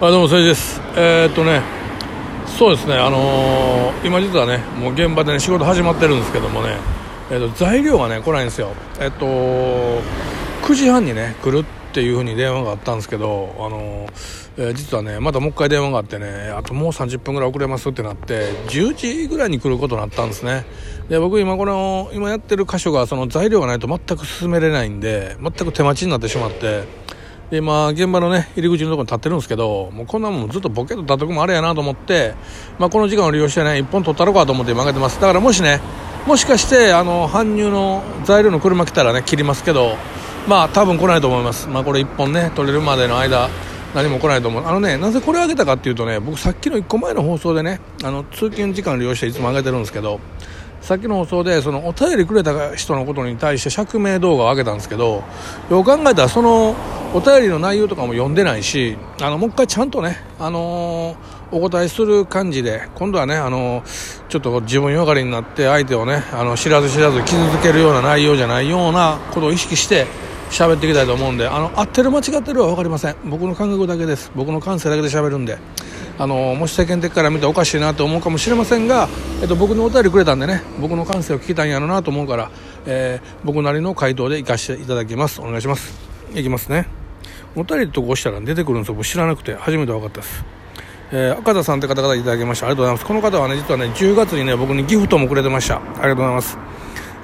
あどうも、せいです。えーっとね、そうですね、あのー今実はね、もう現場でね、仕事始まってるんですけどもね、えーっと、材料がね、来ないんですよ。えっと、9時半にね、来るっていうふうに電話があったんですけど、あのえ実はね、またもう一回電話があってね、あともう30分ぐらい遅れますってなって、10時ぐらいに来ることになったんですね。で、僕今この、今やってる箇所がその材料がないと全く進めれないんで、全く手待ちになってしまって、で今現場のね入り口のところに立ってるんですけどもうこんなもんずっとボケと立っとくもあれやなと思って、まあ、この時間を利用してね一本取ったろかと思って今上げてます。だからもしねもしかしてあの搬入の材料の車来たらね切りますけどまあ多分来ないと思います。まあこれ一本ね取れるまでの間何も来ないと思う。あのねなぜこれ上げたかっていうとね僕さっきの1個前の放送でねあの通勤時間を利用していつも上げてるんですけどさっきの放送でそのお便りくれた人のことに対して釈明動画を上げたんですけどよく考えたらそのお便りの内容とかも読んでないしあのもう一回ちゃんとね、あのーお答えする感じで今度はね、あのーちょっと自分よがりになって相手をねあの知らず知らず傷つけるような内容じゃないようなことを意識して喋っていきたいと思うんであの合ってる間違ってるは分かりません。僕の感覚だけです。僕の感性だけで喋るんで。あのもし世間的から見ておかしいなと思うかもしれませんが、えっと、僕のお便りくれたんでね僕の感性を聞きたいんやろうなと思うから、えー僕なりの回答で生かしていただきます。お願いします。いきますね。お便りってとこ押したら出てくるんですよ。僕知らなくて初めて分かったです。えー赤田さんって方々いただきました。ありがとうございます。この方はね実はね10月にね僕にギフトもくれてました。ありがとうございます。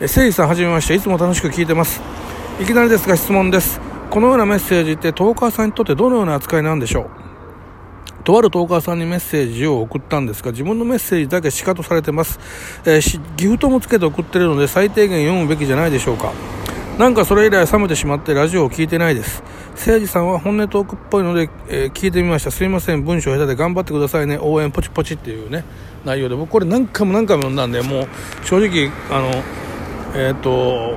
えー誠司さんはじめまして。いつも楽しく聞いてます。いきなりですが質問です。このようなメッセージってトーカーさんにとってどのような扱いなんでしょう？とあるトーカーさんにメッセージを送ったんですが、自分のメッセージだけシカトされてます。えーギフトもつけて送ってるので、最低限読むべきじゃないでしょうか。なんかそれ以来冷めてしまってラジオを聞いてないです。誠司さんは本音トークっぽいので、えー聞いてみました。すいません、文章下手で頑張ってくださいね。応援ポチポチっていうね、内容で。僕これ何回も何回も読んだんで、もう正直、あの、えーと、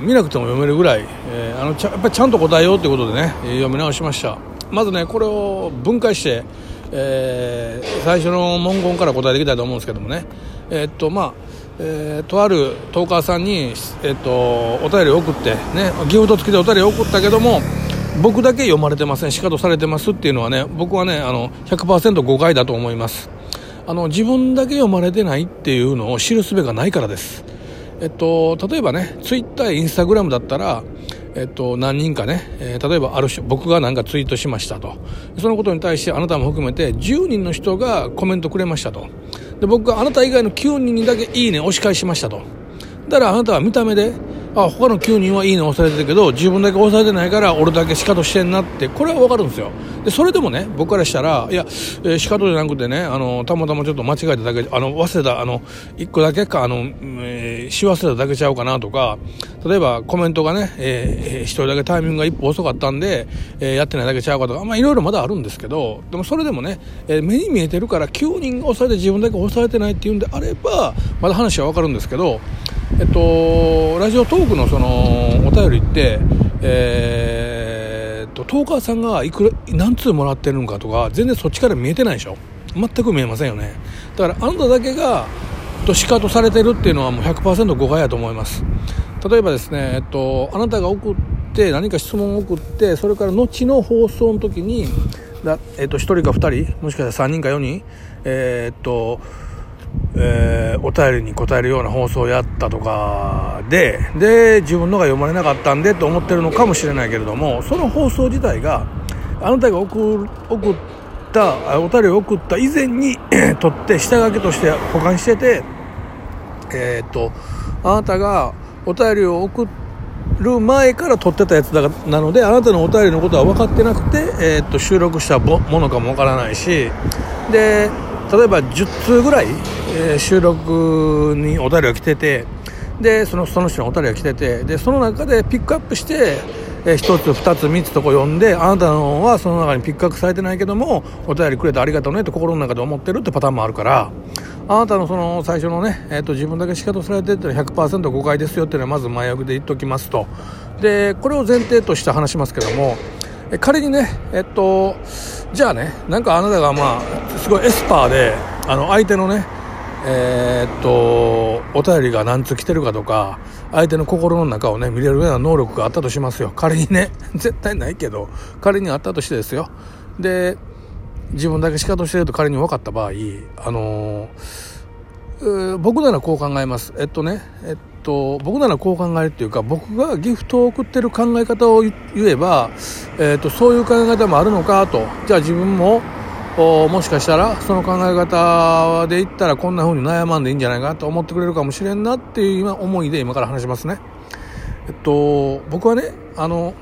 見なくても読めるぐらい、えーあのちゃやっぱりちゃんと答えようということでね、読み直しましたまずねこれを分解して、えー最初の文言から答えていきたいと思うんですけどもねえーっとまあえーとあるトーカーさんに、えーっとお便りを送ってねギフト付きでお便りを送ったけども僕だけ読まれてません、シカトされてますっていうのはね、僕はね、あの、100%誤解だと思います。あの、自分だけ読まれてないっていうのを知る術がないからです。えっと、例えばね、ツイッター、インスタグラムだったら、えっと、何人かね、えー例えばある人、僕が何かツイートしましたと。そのことに対してあなたも含めて10人の人がコメントくれましたと。で、僕があなた以外の9人にだけいいね押し返しましたと。だからあなたは見た目で、あ、他の9人はいいね押されてるけど、自分だけ押されてないから俺だけシカトしてんなって、これはわかるんですよ。で、それでもね、僕からしたら、いや、えーシカトじゃなくてね、あの、たまたまちょっと間違えただけ、あの、忘れた、あの、1個だけか、あの、えーし忘れただけちゃうかなとか、例えばコメントがね、えーえー一人だけタイミングが一歩遅かったんで、えーやってないだけちゃうかとか、まあいろいろまだあるんですけど、でもそれでもね、えー目に見えてるから9人が押されて自分だけ押されてないっていうんであれば、まだ話はわかるんですけど、えっと、ラジオトークのその、お便りって、えーっと、トーカーさんがいくら、何通もらってるのかとか、全然そっちから見えてないでしょ全く見えませんよね。だから、あなただけが、とシカトされてるっていうのはもう100%誤解やと思います。例えばですね、えっと、あなたが送って、何か質問を送って、それから後の放送の時に、だえっと、1人か2人、もしかしたら3人か4人、えーっと、えーお便りに答えるような放送をやったとかで、で、自分のが読まれなかったんでと思ってるのかもしれないけれども、その放送自体が、あなたが送送った、お便りを送った以前に 取って、下書きとして保管してて、えーっと、あなたがお便りを送る前から撮ってたやつだなので、あなたのお便りのことは分かってなくて、えーっと、収録したものかも分からないし、で、例えば10通ぐらい、えー収録にお便りが来てて、で、その、その人のお便りが来てて、で、その中でピックアップして、えー一つ、二つ、三つとこ読んで、あなたのはその中にピックアップされてないけども、お便りくれてありがとうねって心の中で思ってるってパターンもあるから、あなたのその最初のね、えっ、と、自分だけ仕方されてるっていうのは100%誤解ですよっていうのはまず前置きで言っときますと。で、これを前提として話しますけども、え仮にね、えっと、じゃあね、なんかあなたがまあ、すごいエスパーで、あの、相手のね、えーっと、お便りが何通来てるかとか、相手の心の中をね、見れるような能力があったとしますよ。仮にね、絶対ないけど、仮にあったとしてですよ。で、自分だけ仕方してると仮に分かった場合あのー、僕ならこう考えますえっとねえっとと僕ならこう考えるっていうか僕がギフトを送ってる考え方を言えば、えっと、そういう考え方もあるのかとじゃあ自分ももしかしたらその考え方で言ったらこんな風に悩まんでいいんじゃないかと思ってくれるかもしれんなっていう今思いで今から話しますね。えっと僕はねあの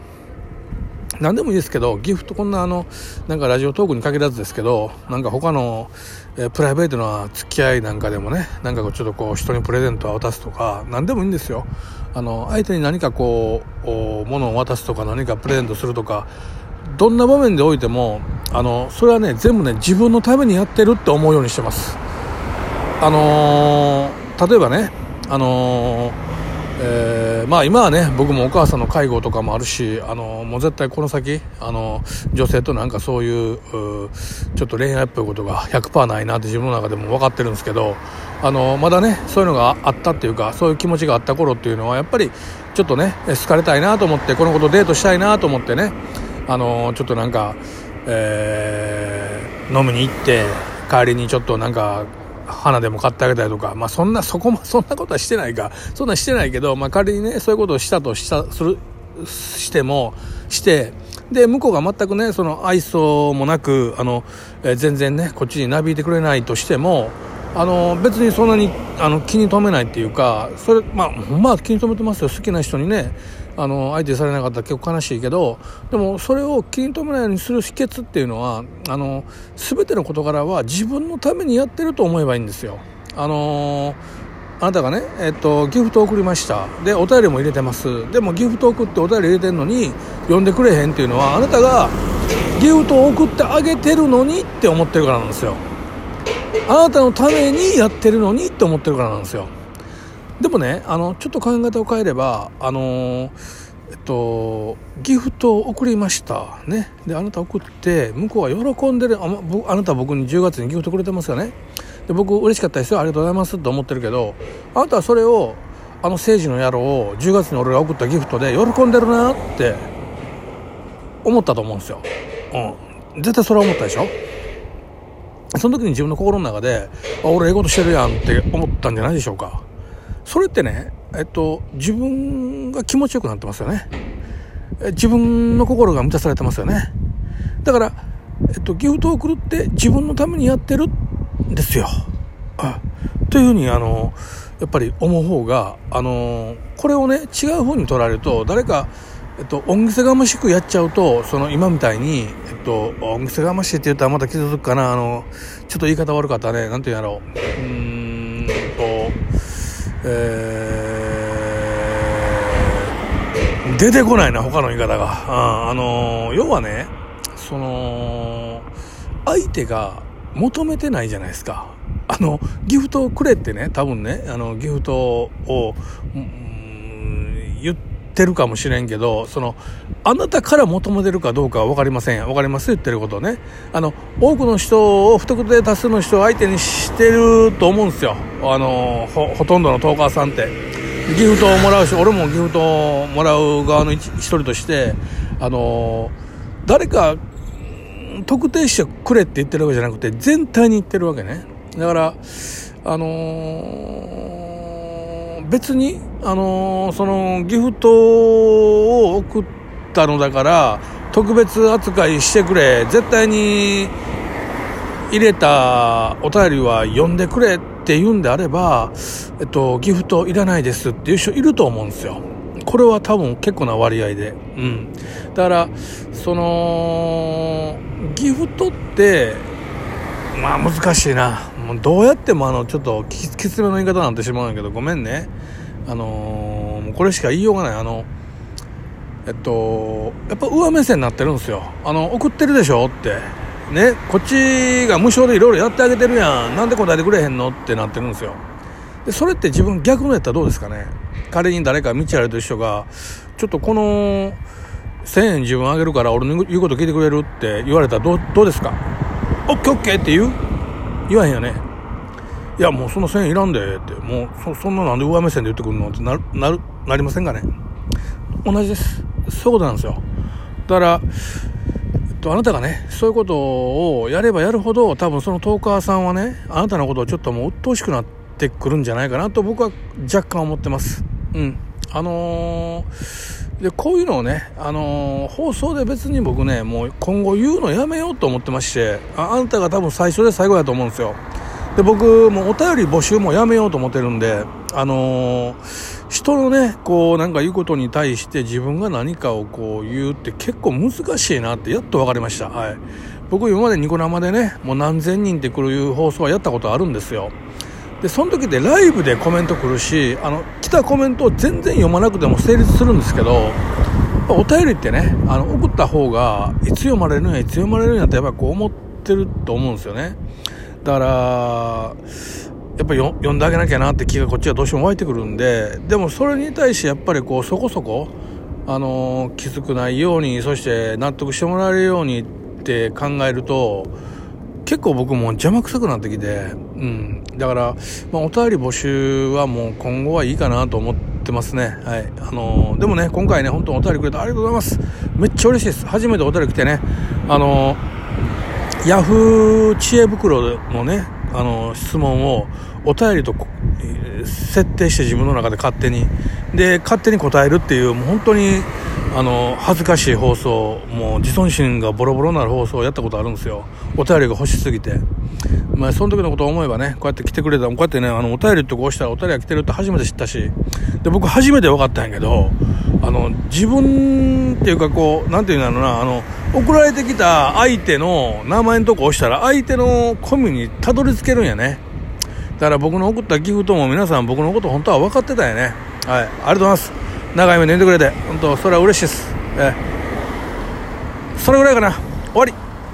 何でもいいですけどギフトこんなあのなんかラジオトークに限らずですけどなんか他の、えー、プライベートな付き合いなんかでもねなんかちょっとこう人にプレゼントを渡すとか何でもいいんですよ。あの相手に何かこう物を渡すとか何かプレゼントするとかどんな場面でおいてもあのそれはね全部ね自分のためにやってるって思うようにしてます。あのー、例えばねあのー、えー、まあ今はね僕もお母さんの介護とかもあるしあのもう絶対この先あの女性となんかそういうちょっと恋愛っぽいことが100%ないなって自分の中でも分かってるんですけどあのまだねそういうのがあったっていうかそういう気持ちがあった頃っていうのはやっぱりちょっとね好かれたいなと思ってこのことデートしたいなと思ってねあのちょっとなんか、えー、飲みに行って帰りにちょっとなんか花でも買ってあげたりとか、まあそんな、そこも、そんなことはしてないか、そんなしてないけど、まあ仮にね、そういうことをしたとした、する、しても、して、で、向こうが全くね、その愛想もなく、あの、えー、全然ね、こっちになびいてくれないとしても、あの別にそんなにあの気に留めないっていうかそれまあまあ気に留めてますよ。好きな人にね。あの相手されなかったら結構悲しいけどでもそれを気に留めないようにする秘訣っていうのはあの全ての事柄は自分のためにやってると思えばいいんですよ。あのあなたがね、えっと、ギフトを送りました。で、お便りも入れてます。でも、ギフトを送ってお便り入れてんのに、読んでくれへんっていうのは、あなたがギフトを送ってあげてるのにって思ってるからなんですよ。あなたのためにやってるのにって思ってるからなんですよ。でもねあのちょっと考え方を変えればあの、えっとギフトを送りましたね。であなた送って向こうは喜んでる。ああなた僕に10月にギフトくれてますよね。で僕嬉しかったですよ。ありがとうございます。って思ってるけどあなたはそれをあの政治の野郎を10月に俺が送ったギフトで喜んでるなって思ったと思うんですよ、うん、絶対それは思ったでしょ？その時に自分の心の中であ俺ええことしてるやんって思ったんじゃないでしょうか。それってね、えっと、自分が気持ちよくなってますよね。自分の心が満たされてますよね。だから、えっと、ギフトを送るって自分のためにやってるんですよ。あというふうに、あの、やっぱり思う方が、あの、これをね、違う方に取られると、誰か、えっと、恩着せがましくやっちゃうと、その今みたいに、えっと、恩着せがましいって言ったらまた傷つくかな、あの、ちょっと言い方悪かったね、なんて言うんやろう。うん、えー、出てこないな、他の言い方が。あ、あのー、要はね、その、相手が求めてないじゃないですか。あの、ギフトをくれってね、多分ね、あの、ギフトを、うん、言って、るかもしれんけど、その、あなたから求めてるかどうかは分かりません。分かります言ってることね。あの、多くの人を、不特定多数の人を相手にししてると思うんですよ。あの、ほ、ほとんどのトーカーさんって。ギフトをもらうし、俺もギフトをもらう側の一人として、あの、誰か、特定してくれって言ってるわけじゃなくて、全体に言ってるわけね。だから、あのー、別にあのー、そのギフトを送ったのだから特別扱いしてくれ絶対に入れたお便りは読んでくれって言うんであれば、えっと、ギフトいらないですっていう人いると思うんですよ。これは多分結構な割合で。うん。だから、その、ギフトって、まあ難しいな。もうどうやってもあの、ちょっときつめの言い方なんてしまうんやけど、ごめんね。あのー、これしか言いようがない。あの、えっと、やっぱ上目線になってるんですよ。あの、送ってるでしょって。ね、こっちが無償でいろいろやってあげてるやん。なんで答えてくれへんのってなってるんですよ。で、それって自分逆のやったらどうですかね？仮に誰か道歩いてる人が、ちょっとこの、1000円自分あげるから俺の言うこと聞いてくれるって言われたらどうどうですか？オッケーオッケーって言う？言わへんよね。いやもうその1000円いらんでってもうそそんななんで上目線で言ってくるのってななるなりませんかね？同じですそういうことなんですよだからとあなたがねそういうことをやればやるほど多分そのトーカーさんはねあなたのことをちょっともう鬱陶しくなってくるんじゃないかなと僕は若干思ってます。うん。あのー、でこういうのをね、あのー、放送で別に僕ねもう今後言うのやめようと思ってましてああなたが多分最初で最後やと思うんですよ。で僕もお便り募集もやめようと思ってるんであのー人のね、こうなんか言うことに対して自分が何かをこう言うって結構難しいなってやっと分かりました。はい。僕今までニコ生でね、もう何千人って来る放送はやったことあるんですよ。で、その時ってライブでコメント来るし、あの、来たコメントを全然読まなくても成立するんですけど、お便りってね、あの、送った方が、いつ読まれるんや、いつ読まれるんやってやっぱこう思ってると思うんですよね。だから、やっぱり読んであげなきゃなって気がこっちはどうしても湧いてくるんででもそれに対してやっぱりこうそこそこ、あのー、きつくないようにそして納得してもらえるようにって考えると結構僕も邪魔くさくなってきて、うん、だから、まあ、お便り募集はもう今後はいいかなと思ってますね。はい。あのー、でもね、今回ね、本当お便りくれてありがとうございます。めっちゃ嬉しいです。初めてお便り来てね、あのー、ヤフー知恵袋のね、あの質問をお便りと設定して自分の中で勝手に。で勝手に答えるっていうもう本当にあの恥ずかしい放送もう自尊心がボロボロになる放送をやったことあるんですよ。お便りが欲しすぎて。まあその時のことを思えばねこうやって来てくれたこうやってねあのお便りってこうしたらお便りが来てるって初めて知ったし。で僕初めて分かったんやけどあの自分っていうかこうなんていうんだろうなあの送られてきた相手の名前のとこ押したら相手のコミュにたどり着けるんやね。だから僕の送ったギフトも皆さん僕のこと本当は分かってたんやね。はい。ありがとうございます。長い目で寝てくれて本当それは嬉しいです。ええ、それぐらいかな。終わり。